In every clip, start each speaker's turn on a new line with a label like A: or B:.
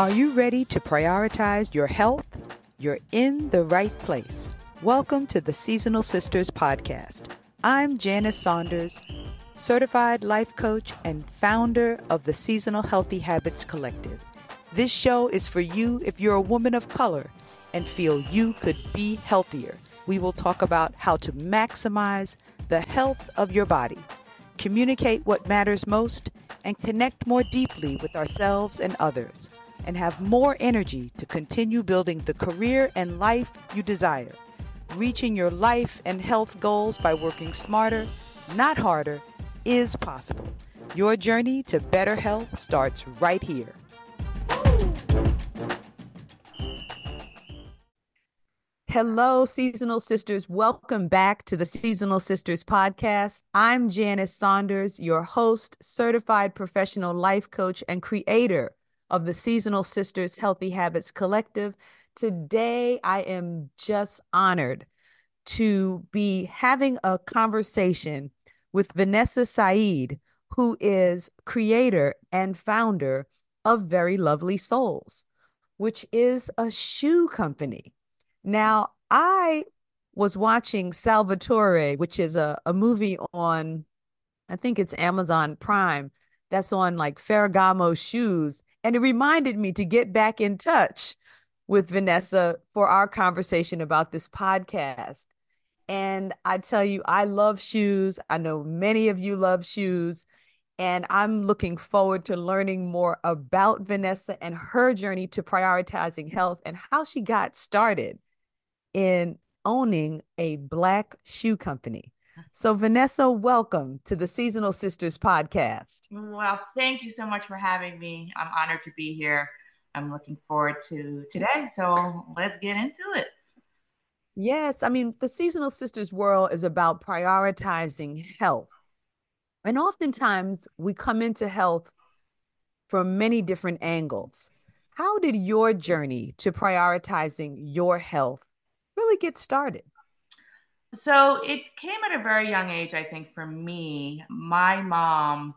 A: Are you ready to prioritize your health? You're in the right place. Welcome to the Seasonal Sisters podcast. I'm Janice Saunders, certified life coach and founder of the Seasonal Healthy Habits Collective. This show is for you if you're a woman of color and feel you could be healthier. We will talk about how to maximize the health of your body, communicate what matters most, and connect more deeply with ourselves and others and have more energy to continue building the career and life you desire. Reaching your life and health goals by working smarter, not harder, is possible. Your journey to better health starts right here. Hello, Seasonal Sisters. Welcome back to the Seasonal Sisters podcast. I'm Janice Saunders, your host, certified professional life coach, and creator of the Seasonal Sisters Healthy Habits Collective. Today, I am just honored to be having a conversation with Vanessa Seide, who is creator and founder of Very Lovely Soles, which is a shoe company. Now, I was watching Salvatore, which is a, a movie on, I think it's Amazon Prime, that's on like Ferragamo shoes. And it reminded me to get back in touch with Vanessa for our conversation about this podcast. And I tell you, I love shoes. I know many of you love shoes. And I'm looking forward to learning more about Vanessa and her journey to prioritizing health and how she got started in owning a Black shoe company. So, Vanessa, welcome to the Seasonal Sisters podcast.
B: Well, thank you so much for having me. I'm honored to be here. I'm looking forward to today. So, let's get into it.
A: Yes. I mean, the Seasonal Sisters world is about prioritizing health. And oftentimes we come into health from many different angles. How did your journey to prioritizing your health really get started?
B: So it came at a very young age, I think, for me. My mom,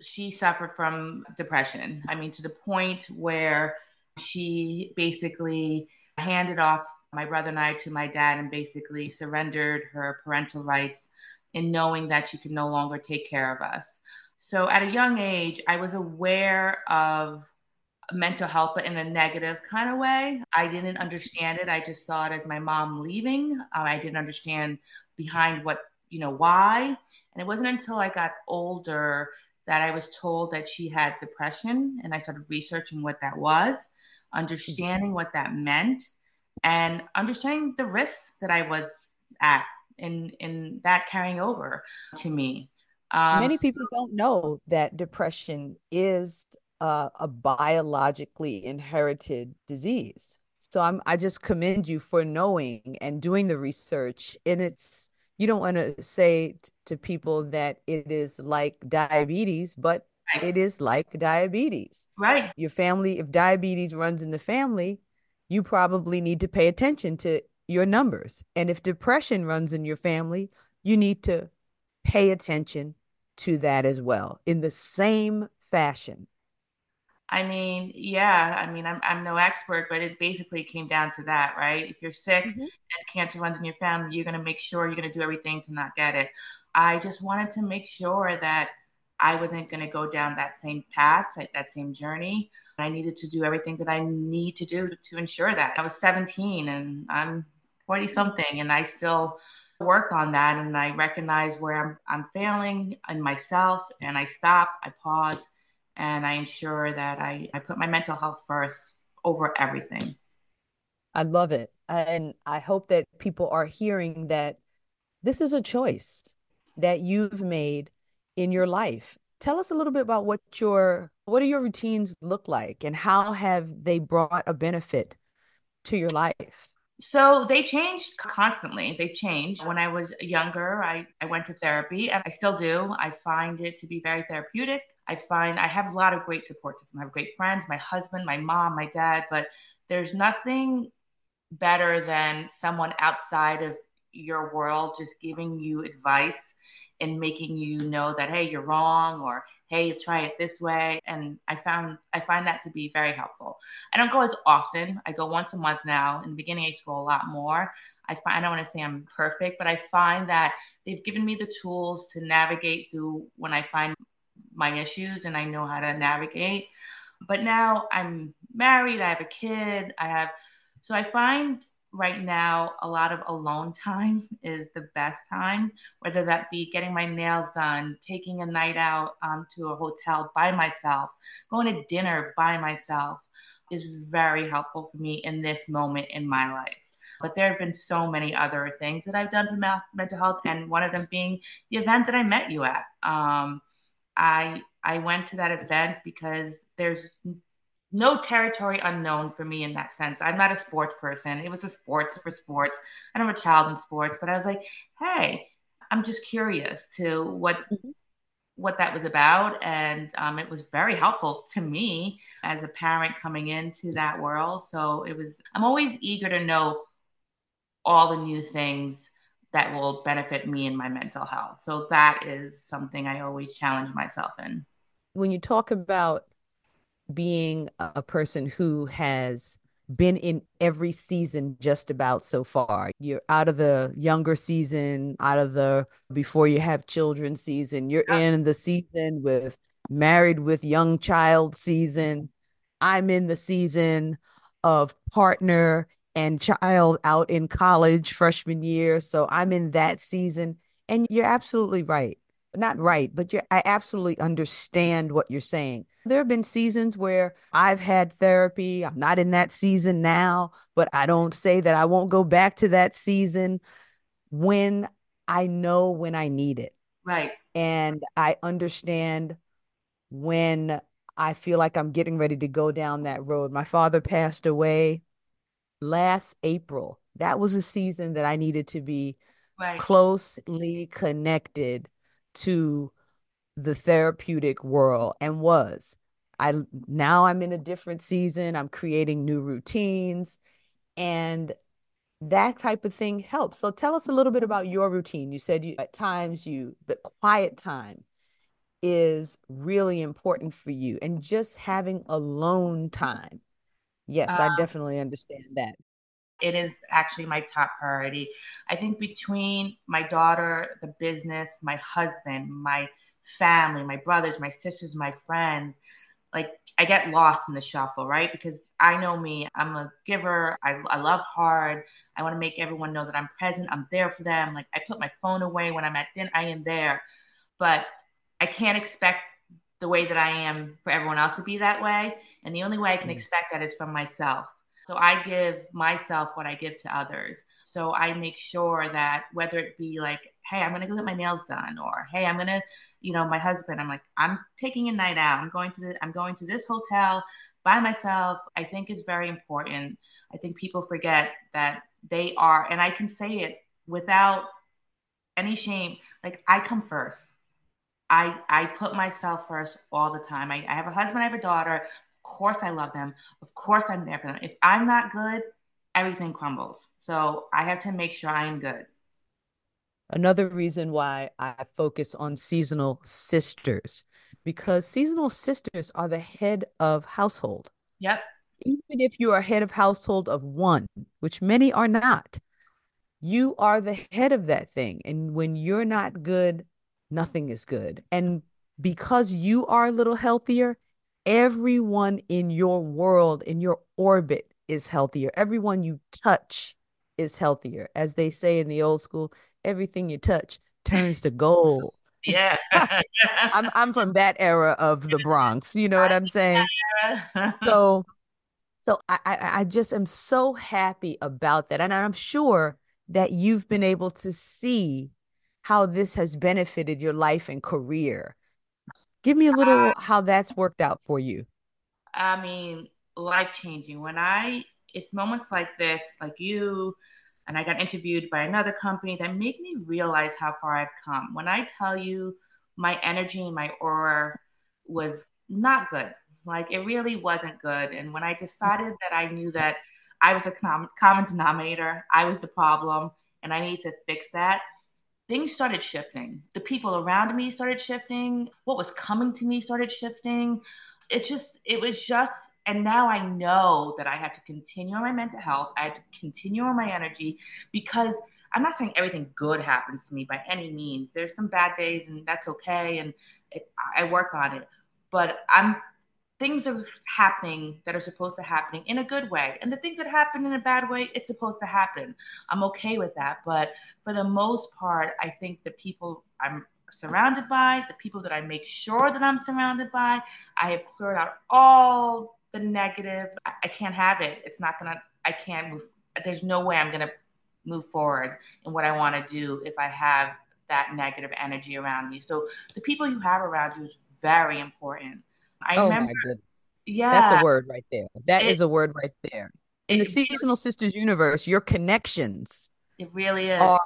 B: she suffered from depression. I mean, to the point where she basically handed off my brother and I to my dad and basically surrendered her parental rights in knowing that she could no longer take care of us. So at a young age, I was aware of mental health, but in a negative kind of way. I didn't understand it. I just saw it as my mom leaving. Uh, I didn't understand behind what, you know, why. And it wasn't until I got older that I was told that she had depression. And I started researching what that was, understanding what that meant, and understanding the risks that I was at in, in that carrying over to me.
A: Um, Many people don't know that depression is uh, a biologically inherited disease. So I'm I just commend you for knowing and doing the research. And it's you don't want to say t- to people that it is like diabetes, but right. it is like diabetes.
B: Right.
A: Your family, if diabetes runs in the family, you probably need to pay attention to your numbers. And if depression runs in your family, you need to pay attention to that as well in the same fashion.
B: I mean, yeah, I mean, I'm, I'm no expert, but it basically came down to that, right? If you're sick mm-hmm. and cancer runs in your family, you're going to make sure you're going to do everything to not get it. I just wanted to make sure that I wasn't going to go down that same path, that same journey. I needed to do everything that I need to do to ensure that. I was 17 and I'm 40 something, and I still work on that. And I recognize where I'm, I'm failing in myself, and I stop, I pause, and I ensure that I, I put my mental health first over everything.
A: I love it. And I hope that people are hearing that this is a choice that you've made in your life. Tell us a little bit about what your what do your routines look like and how have they brought a benefit to your life?
B: So they changed constantly. They've changed. When I was younger, I, I went to therapy and I still do. I find it to be very therapeutic. I find I have a lot of great support system. I have great friends, my husband, my mom, my dad, but there's nothing better than someone outside of your world just giving you advice and making you know that, hey, you're wrong or hey, try it this way. And I found I find that to be very helpful. I don't go as often. I go once a month now. In the beginning, I used to go a lot more. I find I don't want to say I'm perfect, but I find that they've given me the tools to navigate through when I find my issues and I know how to navigate. But now I'm married, I have a kid, I have so I find right now a lot of alone time is the best time whether that be getting my nails done taking a night out um, to a hotel by myself going to dinner by myself is very helpful for me in this moment in my life. But there have been so many other things that i've done for mental health and one of them being the event that i met you at. Um, i i went to that event because there's no territory unknown for me in that sense. I'm not a sports person. It was a sports for sports. I don't have a child in sports, but I was like, hey, I'm just curious to what mm-hmm. what that was about, and um, it was very helpful to me as a parent coming into that world. So it was. I'm always eager to know all the new things that will benefit me in my mental health. So that is something I always challenge myself in.
A: When you talk about being a person who has been in every season just about so far. You're out of the younger season, out of the before you have children season. You're in the season with married with young child season. I'm in the season of partner and child out in college freshman year. So I'm in that season. And you're absolutely right. Not right, but you I absolutely understand what you're saying there have been seasons where I've had therapy. I'm not in that season now, but I don't say that I won't go back to that season when I know when I need it.
B: Right.
A: And I understand when I feel like I'm getting ready to go down that road. My father passed away last April. That was a season that I needed to be right. closely connected to the therapeutic world and was. I now I'm in a different season. I'm creating new routines and that type of thing helps. So tell us a little bit about your routine. You said you at times you the quiet time is really important for you and just having alone time. Yes, um, I definitely understand that.
B: It is actually my top priority. I think between my daughter, the business, my husband, my family, my brothers, my sisters, my friends. Like I get lost in the shuffle, right? Because I know me, I'm a giver. I, I love hard. I want to make everyone know that I'm present. I'm there for them. Like I put my phone away when I'm at dinner, I am there. But I can't expect the way that I am for everyone else to be that way. And the only way I can mm. expect that is from myself. So I give myself what I give to others. So I make sure that whether it be like, hey, I'm gonna go get my nails done, or hey, I'm gonna, you know, my husband, I'm like, I'm taking a night out. I'm going to the, I'm going to this hotel by myself. I think is very important. I think people forget that they are, and I can say it without any shame. Like I come first. I I put myself first all the time. I, I have a husband, I have a daughter Of course I love them. Of course I'm there for them. If I'm not good, everything crumbles. So I have to make sure I am good.
A: Another reason why I focus on seasonal sisters, because seasonal sisters are the head of household.
B: Yep.
A: Even if you are head of household of one, which many are not, you are the head of that thing. And when you're not good, nothing is good. And because you are a little healthier, everyone in your world, in your orbit, is healthier. Everyone you touch is healthier. As they say in the old school, everything you touch turns to gold.
B: Yeah.
A: I'm I'm from that era of the Bronx. You know what I'm saying? so so I, I just am so happy about that. And I'm sure that you've been able to see how this has benefited your life and career Give me a little uh, how that's worked out for you.
B: I mean, life changing. When I, it's moments like this, like you, and I got interviewed by another company that make me realize how far I've come. When I tell you my energy and my aura was not good, like it really wasn't good. And when I decided that I knew that I was a com- common denominator, I was the problem, and I need to fix that, things started shifting. The people around me started shifting. What was coming to me started shifting. It just, it was just, and now I know that I have to continue on my mental health. I have to continue on my energy because I'm not saying everything good happens to me by any means. There's some bad days, and that's okay. And it, I work on it. But I'm things are happening that are supposed to happen in a good way and the things that happen in a bad way it's supposed to happen i'm okay with that but for the most part i think the people i'm surrounded by the people that i make sure that i'm surrounded by i have cleared out all the negative i, I can't have it it's not gonna i can't move there's no way i'm gonna move forward in what i want to do if i have that negative energy around me so the people you have around you is very important I
A: oh
B: remember,
A: my goodness.
B: yeah,
A: That's a word right there. That
B: it,
A: is a word right there. In the seasonal sisters universe, your connections
B: it really is
A: are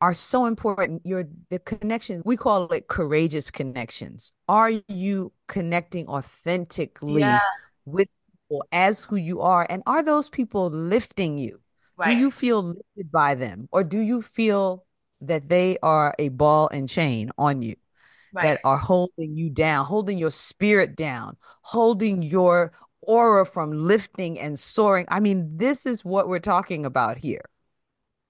A: are so important. Your the connection we call it courageous connections. Are you connecting authentically
B: yeah.
A: With people as who you are, and are those people lifting you?
B: right.
A: Do you feel lifted by them, or do you feel that they are a ball and chain on you?
B: right.
A: that are holding you down, holding your spirit down, holding your aura from lifting and soaring. I mean, this is what we're talking about here.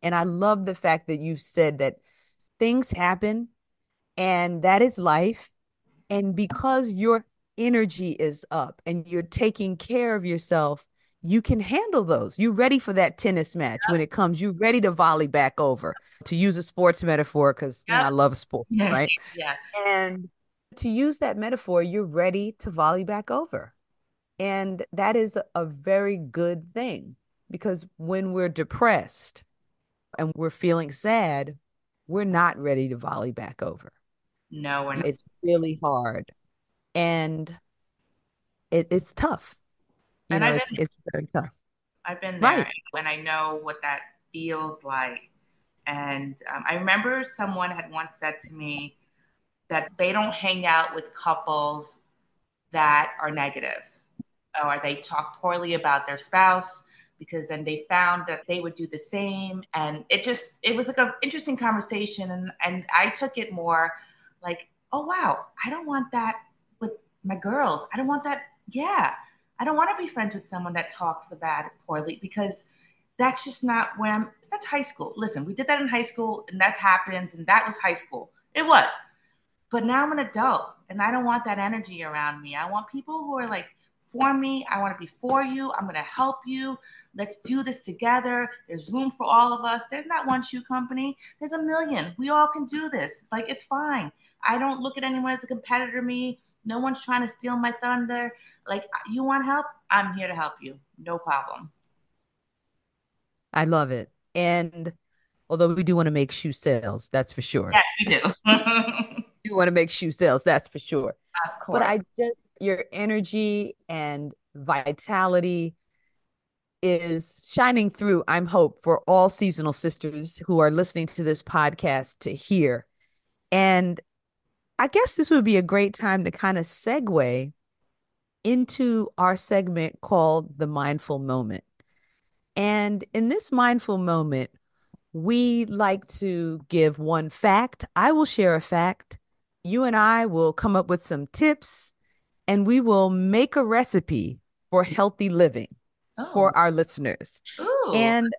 A: And I love the fact that you said that things happen and that is life. And because your energy is up and you're taking care of yourself, you can handle those. You're ready for that tennis match when it comes. You're ready to volley back over, to use a sports metaphor, because you know, I love sport, right?
B: yeah.
A: And to use that metaphor, you're ready to volley back over. And that is a very good thing because when we're depressed and we're feeling sad, we're not ready to volley back over.
B: No, we're not.
A: It's really hard. And it, it's tough. You
B: And
A: know,
B: I've
A: it's,
B: been-
A: it's very tough.
B: I've been there
A: Right.
B: when I know what that feels like. And um, I remember someone had once said to me that they don't hang out with couples that are negative or they talk poorly about their spouse because then they found that they would do the same and it just it was like an interesting conversation and and I took it more like oh wow I don't want that my girls I don't want that yeah I don't want to be friends with someone that talks about it poorly because that's just not where I'm. That's high school. Listen, we did that in high school, and that happens, and that was high school. It was. But now I'm an adult, and I don't want that energy around me. I want people who are like for me. I want to be for you. I'm going to help you. Let's do this together. There's room for all of us. There's not one shoe company. There's a million. We all can do this. Like it's fine. I don't look at anyone as a competitor to me. No one's trying to steal my thunder. Like you want help? I'm here to help you. No problem.
A: I love it. And although we do want to make shoe sales, that's for sure.
B: Yes, we do.
A: We do want to make shoe sales, that's for sure.
B: of course.
A: But I just, your energy and vitality is shining through. I'm hope for all seasonal sisters who are listening to this podcast to hear. And I guess this would be a great time to kind of segue into our segment called the mindful moment. And in this mindful moment, we like to give one fact. I will share a fact. You and I will come up with some tips and we will make a recipe for healthy living
B: oh.
A: for our listeners.
B: Ooh,
A: And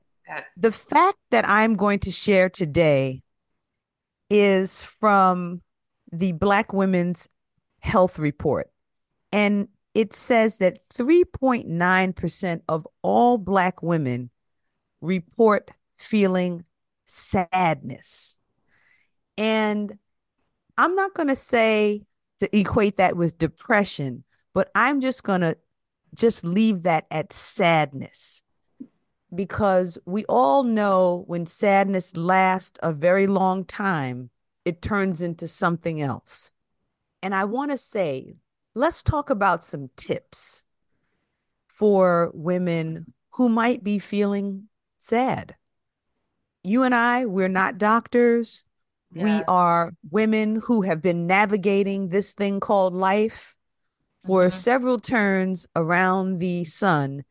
A: the fact that I'm going to share today is from the Black Women's Health Report. And it says that 3.9% of all Black women report feeling sadness. And I'm not going to say to equate that with depression, but I'm just going to just leave that at sadness because we all know when sadness lasts a very long time, it turns into something else. And I want to say, let's talk about some tips for women who might be feeling sad. You and I, we're not doctors. We are women who have been navigating this thing called life for
B: Mhm.
A: several turns around the sun.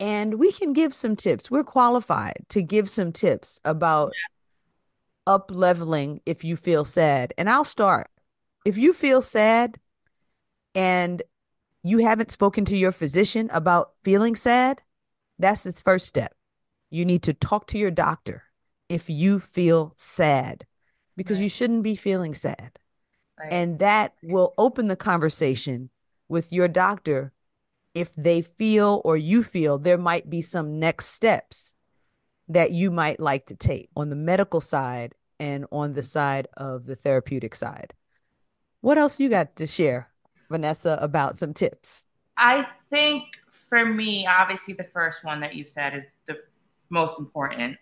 A: And we can give some tips. We're qualified to give some tips about up leveling if you feel sad. And I'll start. If you feel sad and you haven't spoken to your physician about feeling sad, that's its first step. You need to talk to your doctor if you feel sad because right. you shouldn't be feeling sad. Right. And that will open the conversation with your doctor if they feel or you feel there might be some next steps that you might like to take on the medical side and on the side of the therapeutic side. What else you got to share, Vanessa, about some tips?
B: I think for me, obviously, the first one that you said is the most important.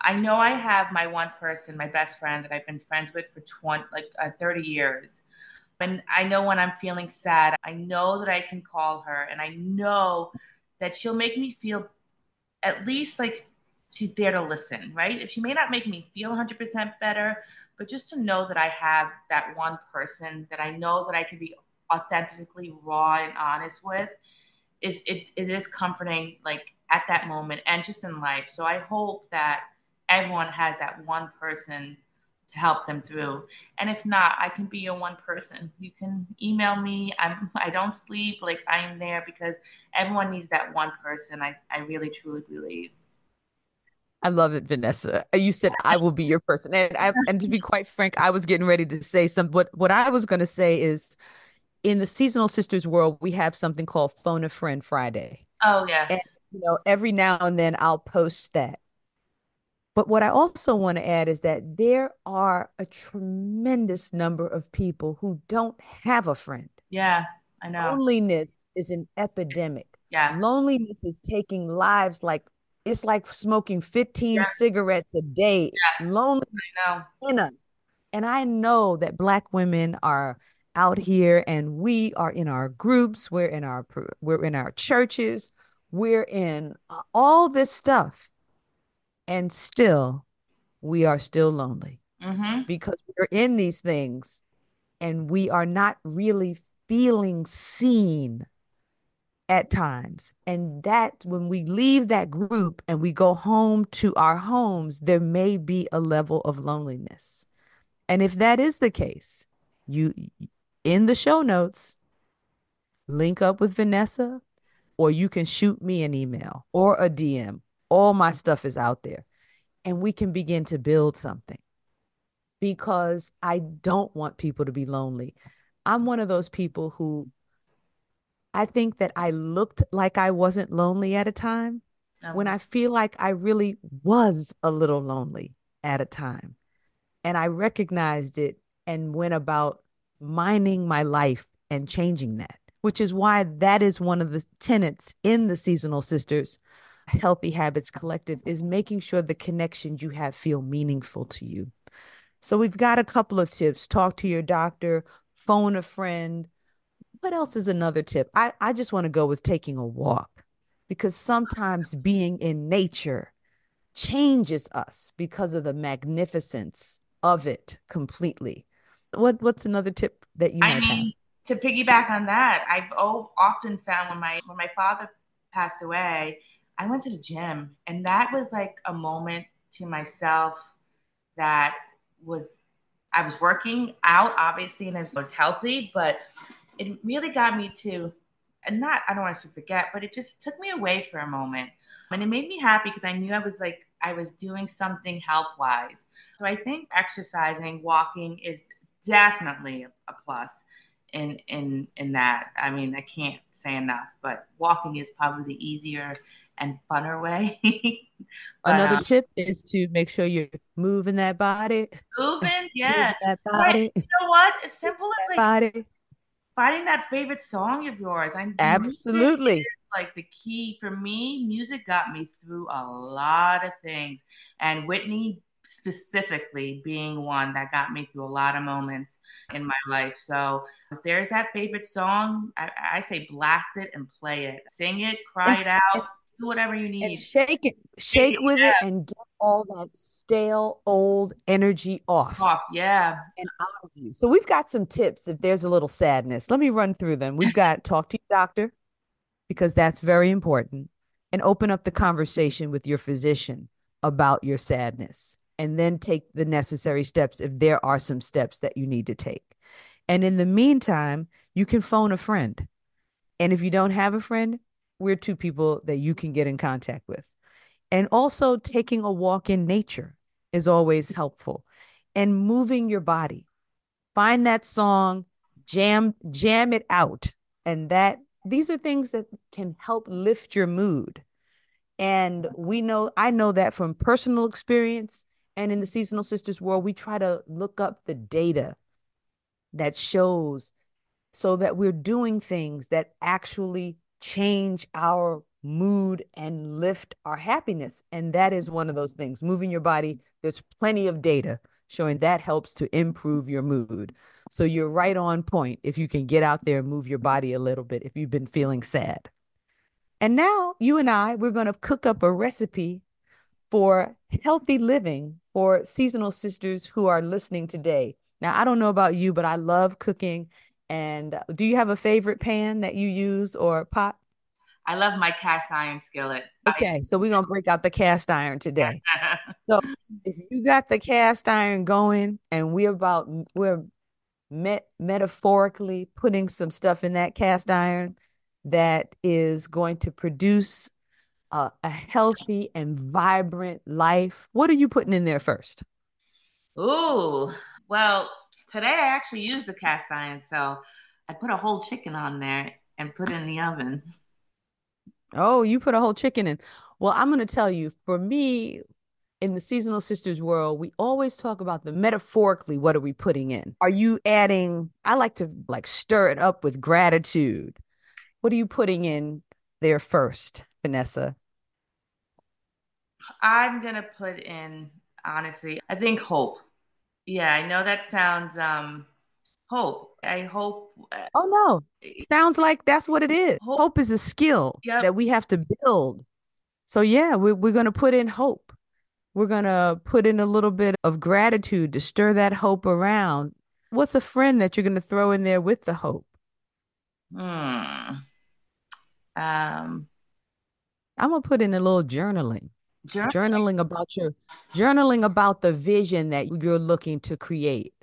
B: I know I have my one person, my best friend that I've been friends with for 20, like uh, 30 years. And I know when I'm feeling sad, I know that I can call her and I know that she'll make me feel at least like she's there to listen, right? If she may not make me feel 100% better, but just to know that I have that one person that I know that I can be authentically raw and honest with is it, it is comforting like at that moment and just in life. So I hope that everyone has that one person to help them through. And if not, I can be your one person. You can email me. I'm I don't sleep. Like I'm there because everyone needs that one person. I, I really truly believe.
A: I love it, Vanessa. You said I will be your person. And I, and to be quite frank, I was getting ready to say some what what I was gonna say is in the seasonal sisters world, we have something called Phone a Friend Friday.
B: Oh yeah.
A: And you know, every now and then I'll post that. But what I also want to add is that there are a tremendous number of people who don't have a friend.
B: Yeah, I know.
A: Loneliness is an epidemic.
B: Yeah.
A: Loneliness is taking lives like it's like smoking 15 yeah. cigarettes a day.
B: Yes.
A: Lonely
B: I know. in
A: us. And I know that black women are out here and we are in our groups, we're in our we're in our churches, we're in all this stuff and still we are still lonely
B: mm-hmm.
A: because we're in these things and we are not really feeling seen at times. And that when we leave that group and we go home to our homes, there may be a level of loneliness. And if that is the case, you in the show notes, link up with Vanessa, or you can shoot me an email or a DM all my stuff is out there. And we can begin to build something because I don't want people to be lonely. I'm one of those people who I think that I looked like I wasn't lonely at a time oh. when uh-huh. I feel like I really was a little lonely at a time. And I recognized it and went about mining my life and changing that, which is why that is one of the tenets in the Seasonal Sisters Healthy Habits Collective is making sure the connections you have feel meaningful to you. So we've got a couple of tips. Talk to your doctor, phone a friend. What else is another tip? I, I just want to go with taking a walk because sometimes being in nature changes us because of the magnificence of it completely. What what's another tip that you I mean,
B: have? to piggyback on that, I've often found when my when my father passed away, I went to the gym and that was like a moment to myself that was I was working out obviously and I was healthy, but it really got me to and not I don't want to forget, but it just took me away for a moment. And it made me happy because I knew I was like I was doing something health wise. So I think exercising, walking is definitely a plus in in in that. I mean, I can't say enough, but walking is probably the easier and funner way.
A: but, Another um, tip is to make sure you're moving that body.
B: Moving, yeah.
A: that body.
B: But you know what? As simple as like body. Finding that favorite song of yours. I
A: absolutely
B: like the key for me. Music got me through a lot of things, and Whitney specifically being one that got me through a lot of moments in my life. So if there's that favorite song, I, I say blast it and play it, sing it, cry it out do whatever you need.
A: And shake it, shake, with yeah. it, and get all that stale old energy off.
B: Off, yeah.
A: And out of you. So we've got some tips if there's a little sadness. Let me run through them. We've got talk to your doctor because that's very important, and open up the conversation with your physician about your sadness and then take the necessary steps if there are some steps that you need to take. And in the meantime, you can phone a friend. And if you don't have a friend, we're two people that you can get in contact with. And also, taking a walk in nature is always helpful. And moving your body. Find that song, jam jam it out. And that these are things that can help lift your mood. And we know I know that from personal experience and in the seasonal sisters world, we try to look up the data that shows so that we're doing things that actually change our mood and lift our happiness. And that is one of those things. Moving your body, there's plenty of data showing that helps to improve your mood. So you're right on point if you can get out there and move your body a little bit if you've been feeling sad. And now you and I, we're going to cook up a recipe for healthy living for seasonal sisters who are listening today. Now, I don't know about you, but I love cooking. And do you have a favorite pan that you use or pot?
B: I love my cast iron skillet.
A: Okay, so we're gonna break out the cast iron today. so if you got the cast iron going, and we're about we're met metaphorically putting some stuff in that cast iron that is going to produce a, a healthy and vibrant life. What are you putting in there first?
B: Ooh, well, today I actually used the cast iron, so I put a whole chicken on there and put it in the oven.
A: Oh, you put a whole chicken in. Well, I'm going to tell you, for me, in the seasonal sisters world, we always talk about the metaphorically, what are we putting in? Are you adding, I like to like stir it up with gratitude. What are you putting in there first, Vanessa?
B: I'm going to put in, honestly, I think hope. Yeah, I know that sounds um hope. I hope.
A: Uh, oh no, sounds like that's what it is. Hope, hope is a skill yep. that we have to build. So yeah, we, we're going to put in hope. We're going to put in a little bit of gratitude to stir that hope around. What's a friend that you're going to throw in there with the hope? Hmm. Um. I'm gonna put in a little journaling. Journaling. journaling about your journaling about the vision that you're looking to create.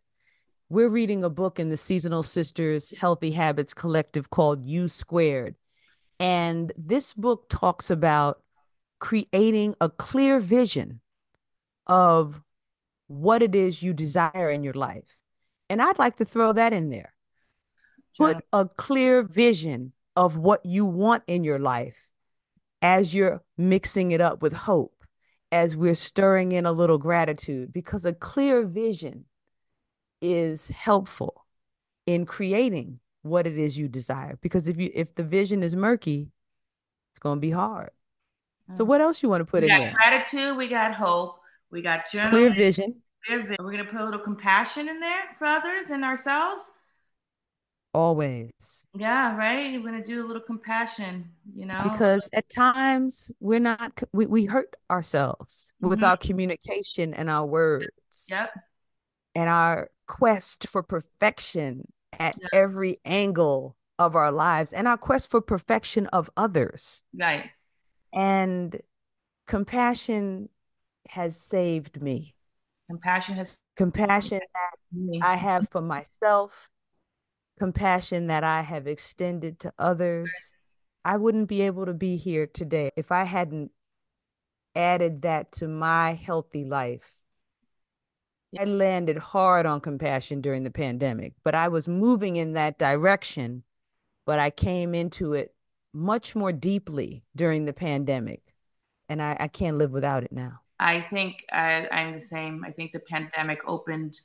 A: We're reading a book in the seasonal sisters healthy habits collective called u squared. And this book talks about creating a clear vision of what it is you desire in your life. And i'd like to throw that in there. Put a clear vision of what you want in your life as you're mixing it up with hope, as we're stirring in a little gratitude, because a clear vision is helpful in creating what it is you desire. Because if you if the vision is murky, it's going to be hard. So mm. what else you want to put
B: we
A: in
B: there? Gratitude. We got hope. We got journaling.
A: Clear vision.
B: Clear vision. We're going to put a little compassion in there for others and ourselves.
A: Always.
B: Yeah, right. You're gonna do a little compassion, you know,
A: because at times we're not we, we hurt ourselves mm-hmm. with our communication and our words.
B: Yep.
A: And our quest for perfection at yep. every angle of our lives and our quest for perfection of others.
B: Right.
A: And compassion has saved me.
B: Compassion has
A: compassion that I have for myself compassion that I have extended to others. I wouldn't be able to be here today if I hadn't added that to my healthy life. I landed hard on compassion during the pandemic, but I was moving in that direction. But I came into it much more deeply during the pandemic, and I, I can't live without it now.
B: I think I, I'm the same. I think the pandemic opened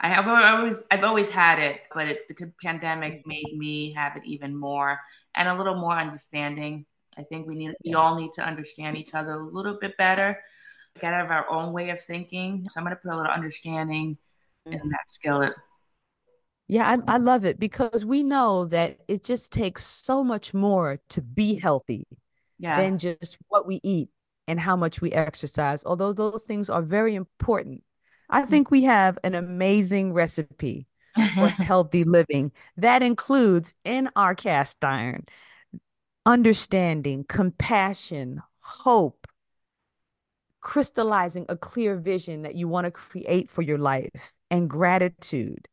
B: I have always I've always had it, but it, the pandemic mm-hmm. made me have it even more and a little more understanding. I think we need we all need to understand each other a little bit better, get out of our own way of thinking. So I'm going to put a little understanding in mm-hmm. that skillet.
A: Yeah, I, I love it because we know that it just takes so much more to be healthy yeah. than just what we eat and how much we exercise. Although those things are very important I think we have an amazing recipe for healthy living that includes in our cast iron understanding, compassion, hope, crystallizing a clear vision that you want to create for your life and gratitude.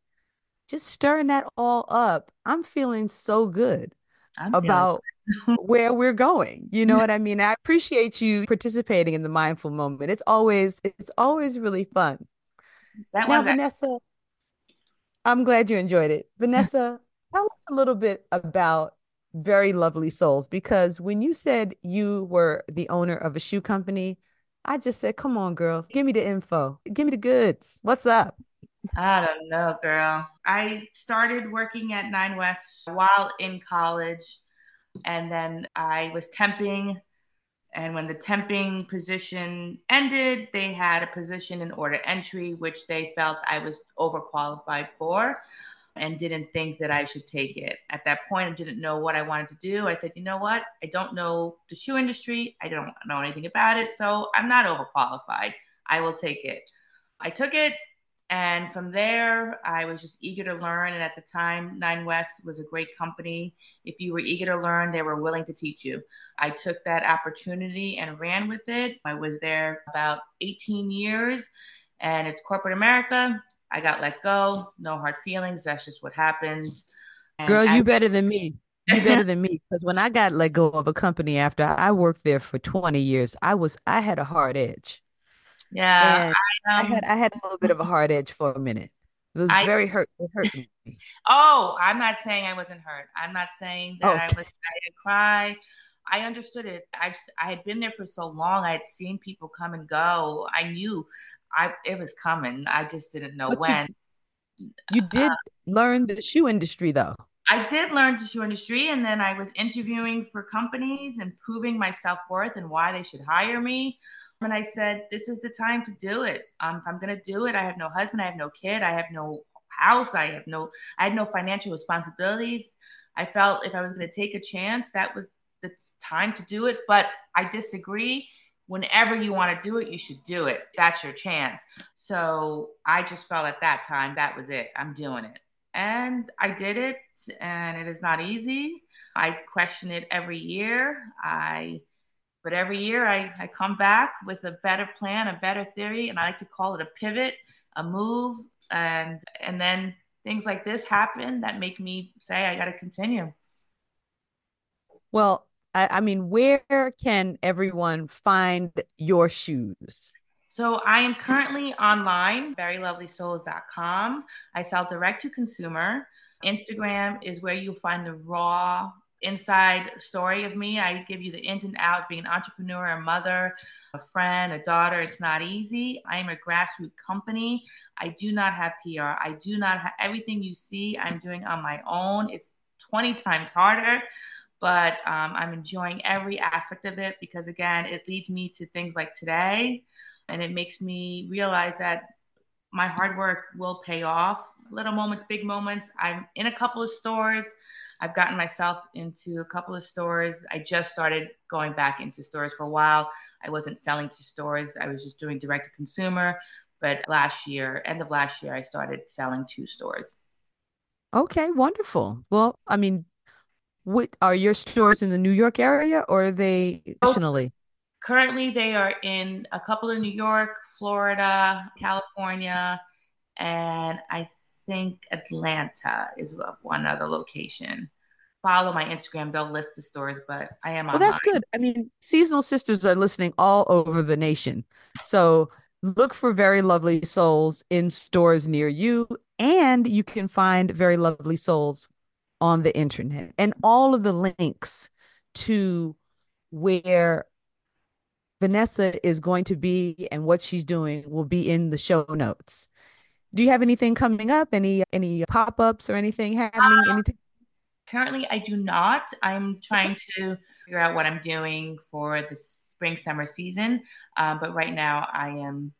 A: Just stirring that all up. I'm feeling so good I'm about where we're going. You know what I mean? I appreciate you participating in the mindful moment. It's always it's always really fun. That now, Vanessa, I'm glad you enjoyed it. Vanessa, tell us a little bit about Very Lovely Soles because when you said you were the owner of a shoe company, I just said, "Come on, girl, give me the info. Give me the goods. What's up?"
B: I don't know, girl. I started working at Nine West while in college, and then I was temping. And when the temping position ended, they had a position in order entry, which they felt I was overqualified for and didn't think that I should take it. At that point, I didn't know what I wanted to do. I said, you know what? I don't know the shoe industry. I don't know anything about it. So I'm not overqualified. I will take it. I took it. And from there, I was just eager to learn. And at the time, Nine West was a great company. If you were eager to learn, they were willing to teach you. I took that opportunity and ran with it. I was there about 18 years, and it's corporate America. I got let go. No hard feelings. That's just what happens.
A: And Girl, you better than me. You better than me because when I got let go of a company after I worked there for 20 years, I was I had a hard edge.
B: Yeah,
A: I, um, I, had I had a little bit of a hard edge for a minute. It was I, very hurt. It hurt me.
B: Oh, I'm not saying I wasn't hurt. I'm not saying that okay. I was. I didn't cry. I understood it. I I had been there for so long. I had seen people come and go. I knew I it was coming. I just didn't know but when.
A: You, you did uh, learn the shoe industry though.
B: I did learn the shoe industry, and then I was interviewing for companies and proving my self worth and why they should hire me. And I said, this is the time to do it. Um, I'm going to do it. I have no husband. I have no kid. I have no house. I have no, I had no financial responsibilities. I felt if I was going to take a chance, that was the time to do it. But I disagree. Whenever you want to do it, you should do it. That's your chance. So I just felt at that time that was it. I'm doing it. And I did it. And it is not easy. I question it every year. I but every year I, I come back with a better plan, a better theory, and I like to call it a pivot, a move, and and then things like this happen that make me say I got to continue.
A: Well, I, I mean, where can everyone find your shoes?
B: So I am currently online, verylovelysoles.com. I sell direct to consumer. Instagram is where you'll find the raw inside story of me. I give you the ins and outs, being an entrepreneur, a mother, a friend, a daughter. It's not easy. I am a grassroots company. I do not have PR. I do not have everything you see I'm doing on my own. It's 20 times harder, but um, I'm enjoying every aspect of it because, again, it leads me to things like today. And it makes me realize that my hard work will pay off. Little moments, big moments. I'm in a couple of stores. I've gotten myself into a couple of stores. I just started going back into stores for a while. I wasn't selling to stores, I was just doing direct to consumer. But last year, end of last year, I started selling to stores.
A: Okay, wonderful. Well, I mean, what are your stores in the New York area or are they nationally?
B: Currently, they are in a couple in New York, Florida, California, and I think Atlanta is one other location. Follow my Instagram; they'll list the stores. But I am.
A: Well, that's good. I mean, seasonal sisters are listening all over the nation, so look for very lovely Soles in stores near you, and you can find very lovely Soles on the internet, and all of the links to where Vanessa is going to be and what she's doing will be in the show notes. Do you have anything coming up? Any any pop ups or anything happening? Uh, anything?
B: Currently, I do not. I'm trying to figure out what I'm doing for the spring summer season. Um, but right now, I am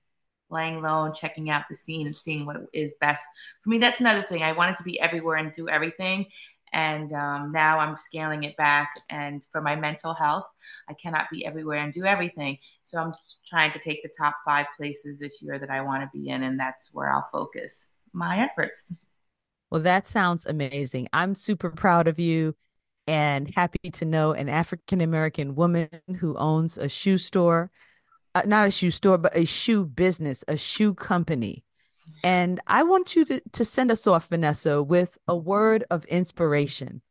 B: laying low and checking out the scene and seeing what is best for me. That's another thing. I wanted to be everywhere and do everything. And um, now I'm scaling it back. And for my mental health, I cannot be everywhere and do everything. So I'm trying to take the top five places this year that I want to be in. And that's where I'll focus my efforts.
A: Well, that sounds amazing. I'm super proud of you and happy to know an African American woman who owns a shoe store. uh, not a shoe store, but a shoe business, a shoe company. And I want you to, to send us off, Vanessa, with a word of inspiration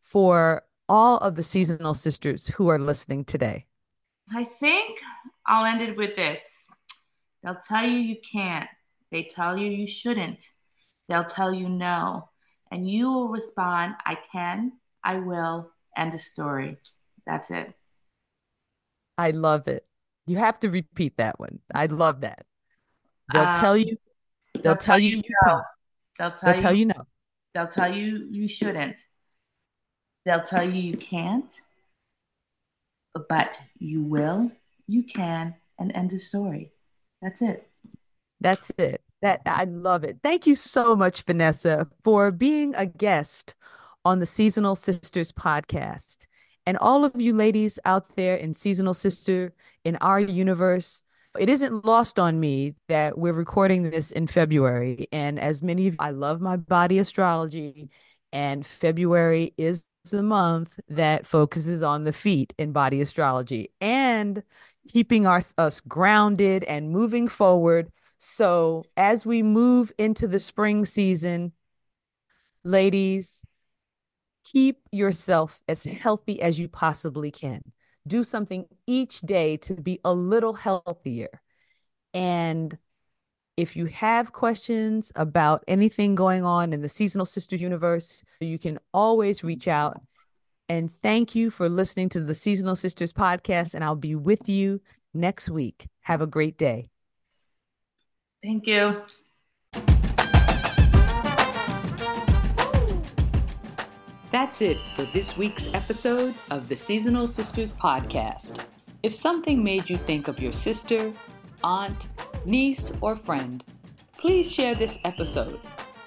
A: for all of the seasonal sisters who are listening today.
B: I think I'll end it with this. They'll tell you you can't. They tell you you shouldn't. They'll tell you no. And you will respond, I can, I will, end a story. That's it.
A: I love it. You have to repeat that one. I love that. They'll um, tell you. They'll, they'll tell, you, you no.
B: They'll tell,
A: they'll you, tell you no.
B: They'll tell you you shouldn't. They'll tell you you can't. But you will, you can, and end the story. That's it.
A: That's it. That I love it. Thank you so much, Vanessa, for being a guest on the Seasonal Sisters podcast. And all of you ladies out there in Seasonal Sister, in our universe, it isn't lost on me that we're recording this in February. And as many of you, I love my body astrology, and February is the month that focuses on the feet in body astrology and keeping our, us grounded and moving forward. So as we move into the spring season, ladies, keep yourself as healthy as you possibly can. Do something each day to be a little healthier. And if you have questions about anything going on in the Seasonal Sisters universe, you can always reach out. And thank you for listening to the Seasonal Sisters podcast. And I'll be with you next week. Have a great day.
B: Thank you.
A: That's it for this week's episode of the Seasonal Sisters podcast. If something made you think of your sister, aunt, niece, or friend, please share this episode.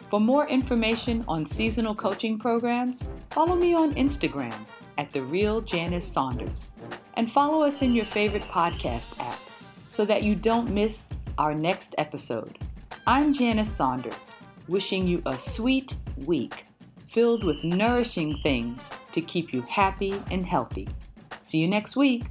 A: For more information on seasonal coaching programs, follow me on Instagram at The Real Janice Saunders and follow us in your favorite podcast app so that you don't miss our next episode. I'm Janice Saunders, wishing you a sweet week filled with nourishing things to keep you happy and healthy. See you next week.